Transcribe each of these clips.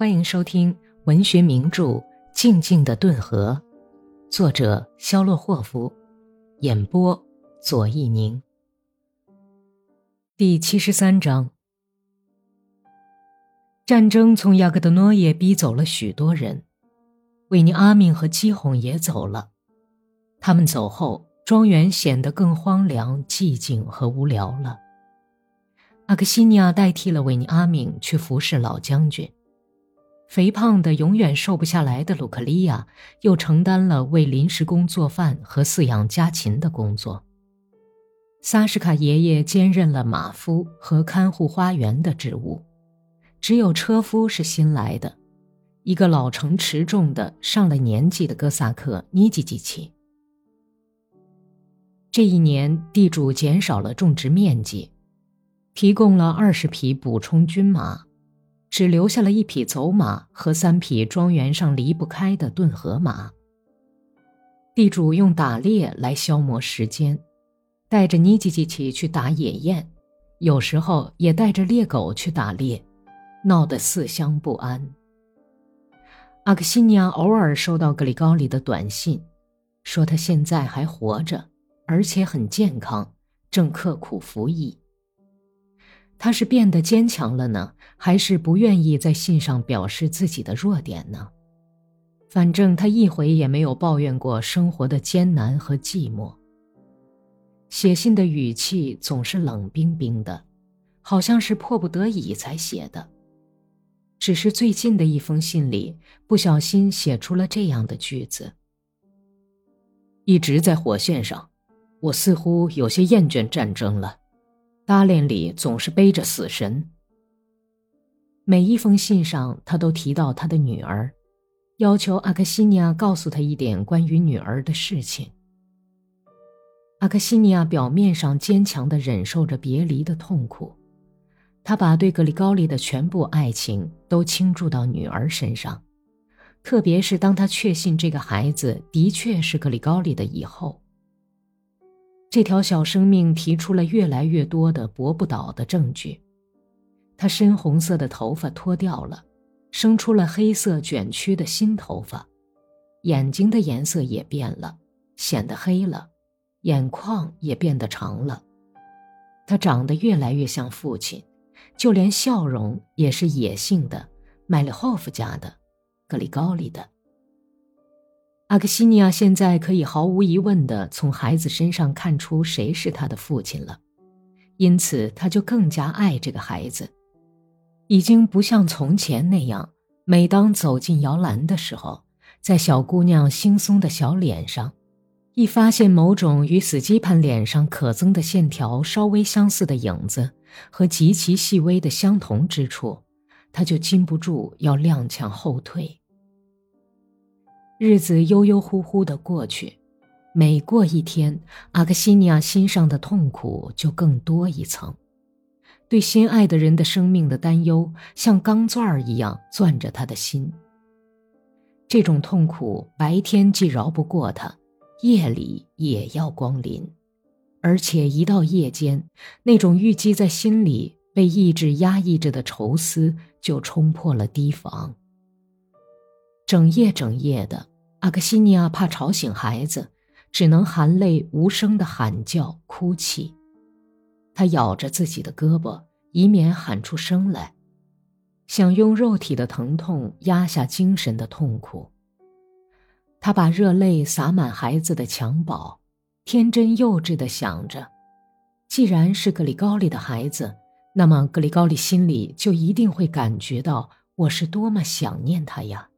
欢迎收听文学名著《静静的顿河》，作者肖洛霍夫，演播左一宁。第七十三章：战争从雅各德诺耶逼走了许多人，维尼阿敏和基洪也走了。他们走后，庄园显得更荒凉、寂静和无聊了。阿克西尼亚代替了维尼阿敏去服侍老将军，肥胖的、永远瘦不下来的鲁克利亚又承担了为临时工做饭和饲养家禽的工作。萨什卡爷爷兼任了马夫和看护花园的职务，只有车夫是新来的，一个老成持重的、上了年纪的哥萨克尼基基奇。这一年，地主减少了种植面积。提供了二十匹补充军马，只留下了一匹走马和三匹庄园上离不开的顿河马。地主用打猎来消磨时间，带着尼基基奇去打野雁，有时候也带着猎狗去打猎，闹得四乡不安。阿克西尼亚偶尔收到格里高里的短信，说他现在还活着，而且很健康，正刻苦服役。他是变得坚强了呢，还是不愿意在信上表示自己的弱点呢？反正他一回也没有抱怨过生活的艰难和寂寞。写信的语气总是冷冰冰的，好像是迫不得已才写的。只是最近的一封信里，不小心写出了这样的句子：“一直在火线上，我似乎有些厌倦战争了。”拉链里总是背着死神。每一封信上，他都提到他的女儿，要求阿克西尼亚告诉他一点关于女儿的事情。阿克西尼亚表面上坚强地忍受着别离的痛苦，他把对格里高利的全部爱情都倾注到女儿身上，特别是当他确信这个孩子的确是格里高利的以后。这条小生命提出了越来越多的驳不倒的证据。他深红色的头发脱掉了，生出了黑色卷曲的新头发，眼睛的颜色也变了，显得黑了，眼眶也变得长了。他长得越来越像父亲，就连笑容也是野性的，麦利霍夫家的，格里高利的。阿克西尼亚现在可以毫无疑问地从孩子身上看出谁是他的父亲了，因此他就更加爱这个孩子，已经不像从前那样，每当走进摇篮的时候，在小姑娘惺忪的小脸上，一发现某种与死鸡盘脸上可憎的线条稍微相似的影子和极其细微的相同之处，他就禁不住要踉跄后退。日子悠悠忽忽地过去，每过一天，阿克西尼亚心上的痛苦就更多一层。对心爱的人的生命的担忧，像钢钻儿一样攥着他的心。这种痛苦，白天既饶不过他，夜里也要光临，而且一到夜间，那种郁积在心里、被意志压抑着的愁思就冲破了堤防。整夜整夜的。阿克西尼亚怕吵醒孩子，只能含泪无声的喊叫、哭泣。他咬着自己的胳膊，以免喊出声来，想用肉体的疼痛压下精神的痛苦。他把热泪洒满孩子的襁褓，天真幼稚的想着：既然是格里高利的孩子，那么格里高利心里就一定会感觉到我是多么想念他呀。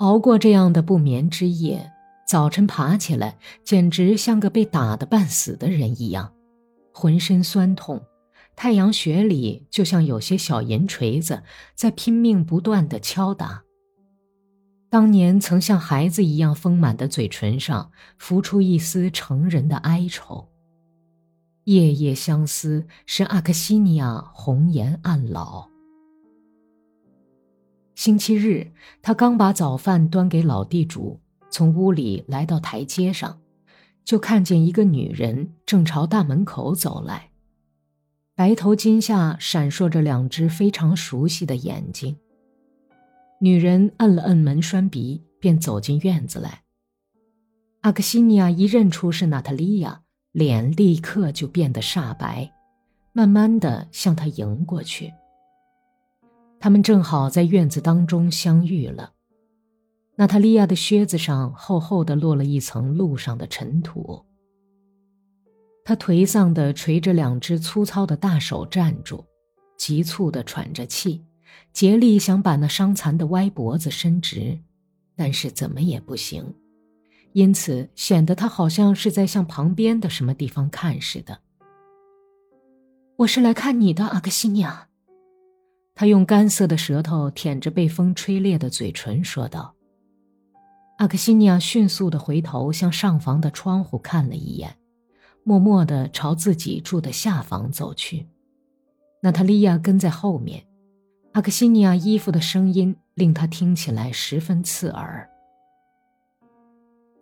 熬过这样的不眠之夜，早晨爬起来，简直像个被打得半死的人一样，浑身酸痛，太阳穴里就像有些小银锤子在拼命不断地敲打。当年曾像孩子一样丰满的嘴唇上浮出一丝成人的哀愁。夜夜相思，使阿克西尼亚红颜暗老。星期日，他刚把早饭端给老地主，从屋里来到台阶上，就看见一个女人正朝大门口走来，白头巾下闪烁着两只非常熟悉的眼睛，女人摁了摁门栓鼻，便走进院子来。阿克西尼亚一认出是娜塔莉亚，脸立刻就变得煞白，慢慢的向她迎过去。他们正好在院子当中相遇了。娜塔莉亚的靴子上厚厚的落了一层路上的尘土。她颓丧的垂着两只粗糙的大手站住，急促的喘着气，竭力想把那伤残的歪脖子伸直，但是怎么也不行，因此显得她好像是在向旁边的什么地方看似的。我是来看你的，阿克西尼亚。他用干涩的舌头舔着被风吹裂的嘴唇，说道。阿克西尼亚迅速的回头向上房的窗户看了一眼，默默的朝自己住的下房走去。娜塔莉亚跟在后面。阿克西尼亚衣服的声音令他听起来十分刺耳。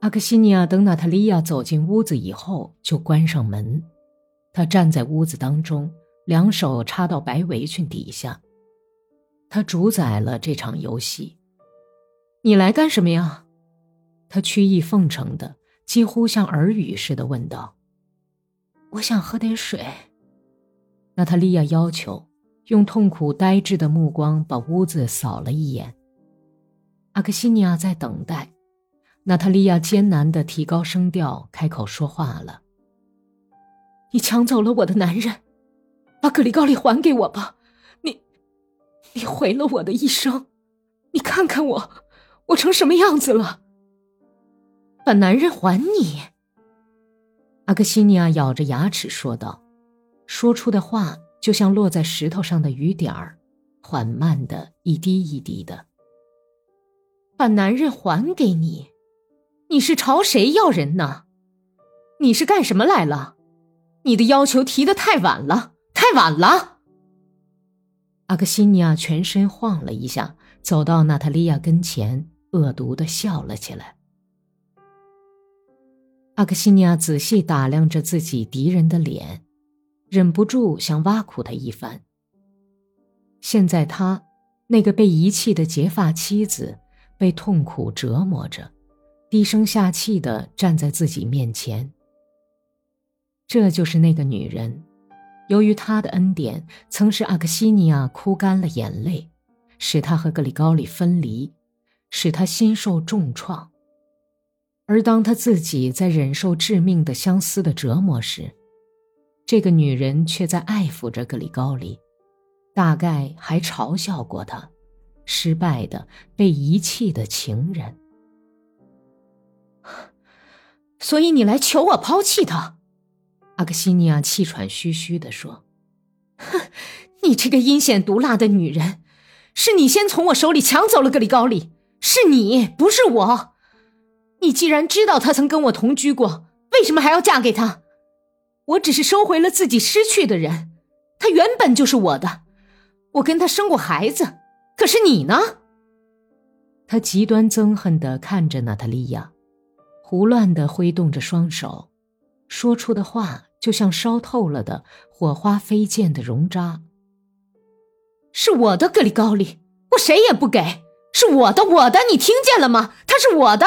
阿克西尼亚等娜塔莉亚走进屋子以后，就关上门。他站在屋子当中，两手插到白围裙底下。他主宰了这场游戏。你来干什么呀？他曲意奉承的，几乎像耳语似的问道：“我想喝点水。”娜塔莉亚要求，用痛苦呆滞的目光把屋子扫了一眼。阿克西尼亚在等待。娜塔莉亚艰难的提高声调，开口说话了：“你抢走了我的男人，把格里高利还给我吧！你，毁了我的一生！你看看我，我成什么样子了！”把男人还你，阿克西尼亚咬着牙齿说道，说出的话就像落在石头上的雨点儿，缓慢的一滴一滴的。把男人还给你，你是朝谁要人呢？你是干什么来了？你的要求提的太晚了，太晚了。阿克西尼亚全身晃了一下，走到娜塔莉亚跟前，恶毒的笑了起来。阿克西尼亚仔细打量着自己敌人的脸，忍不住想挖苦他一番。现在他，那个被遗弃的结发妻子，被痛苦折磨着，低声下气的站在自己面前。这就是那个女人，由于他的恩典，曾使阿克西尼亚哭干了眼泪，使他和格里高里分离，使他心受重创。而当他自己在忍受致命的相思的折磨时，这个女人却在爱抚着格里高里，大概还嘲笑过他，失败的、被遗弃的情人。所以你来求我抛弃他，阿克西尼亚气喘吁吁地说：“哼，你这个阴险毒辣的女人，是你先从我手里抢走了格里高里，是你，不是我。”你既然知道他曾跟我同居过，为什么还要嫁给他？我只是收回了自己失去的人，他原本就是我的，我跟他生过孩子。可是你呢？他极端憎恨的看着娜塔莉亚，胡乱的挥动着双手，说出的话就像烧透了的火花飞溅的熔渣。是我的格里高利，我谁也不给，是我的，我的，你听见了吗？他是我的。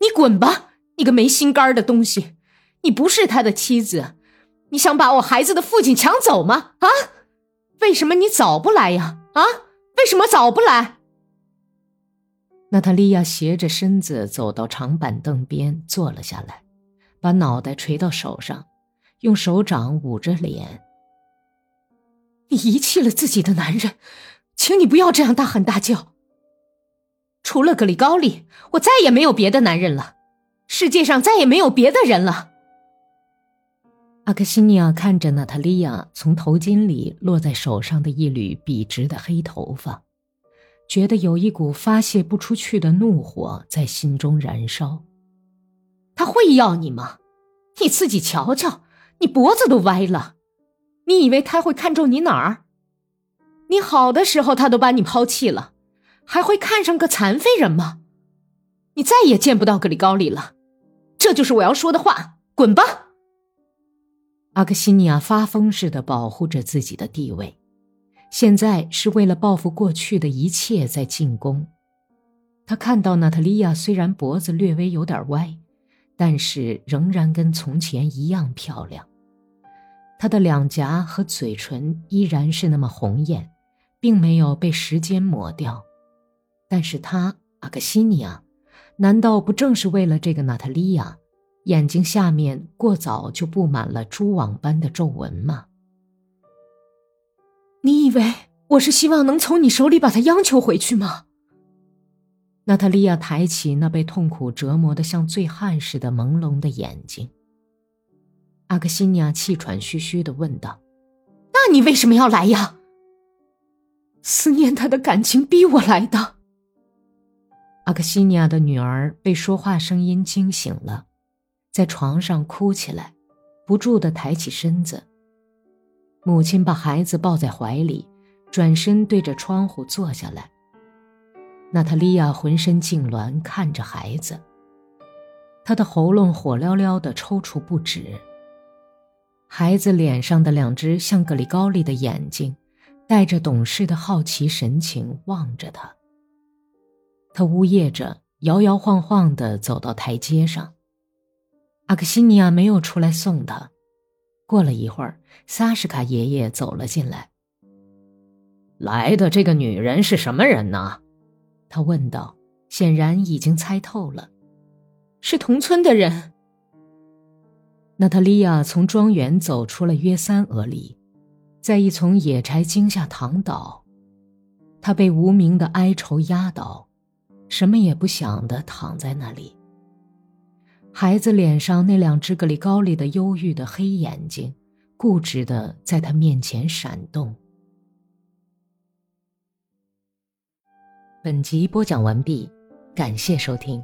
你滚吧，你个没心肝的东西！你不是他的妻子，你想把我孩子的父亲抢走吗？啊？为什么你早不来呀？啊？为什么早不来？娜塔莉亚斜着身子走到长板凳边坐了下来，把脑袋垂到手上，用手掌捂着脸。你遗弃了自己的男人，请你不要这样大喊大叫。除了格里高利，我再也没有别的男人了，世界上再也没有别的人了。阿克西尼亚看着娜塔莉亚从头巾里落在手上的一缕笔直的黑头发，觉得有一股发泄不出去的怒火在心中燃烧。他会要你吗？你自己瞧瞧，你脖子都歪了。你以为他会看中你哪儿？你好的时候，他都把你抛弃了。还会看上个残废人吗？你再也见不到格里高里了。这就是我要说的话。滚吧！阿克西尼亚发疯似的保护着自己的地位，现在是为了报复过去的一切在进攻。他看到娜塔莉亚虽然脖子略微有点歪，但是仍然跟从前一样漂亮。她的两颊和嘴唇依然是那么红艳，并没有被时间抹掉。但是他阿克西尼亚，难道不正是为了这个娜塔莉亚，眼睛下面过早就布满了蛛网般的皱纹吗？你以为我是希望能从你手里把她央求回去吗？娜塔莉亚抬起那被痛苦折磨得像醉汉似的朦胧的眼睛。阿克西尼亚气喘吁吁的问道：“那你为什么要来呀？”思念他的感情逼我来的。阿克西尼亚的女儿被说话声音惊醒了，在床上哭起来，不住的抬起身子。母亲把孩子抱在怀里，转身对着窗户坐下来。娜塔莉亚浑身痉挛，看着孩子。她的喉咙火燎燎的抽搐不止。孩子脸上的两只像格里高利的眼睛，带着懂事的好奇神情望着他。他呜咽着，摇摇晃晃的走到台阶上。阿克西尼亚没有出来送他。过了一会儿，萨什卡爷爷走了进来。来的这个女人是什么人呢？他问道，显然已经猜透了，是同村的人。娜塔莉亚从庄园走出了约三俄里，在一丛野柴茎下躺倒，她被无名的哀愁压倒，什么也不想的躺在那里。孩子脸上那两只格里高利的忧郁的黑眼睛，固执的在他面前闪动。本集播讲完毕，感谢收听。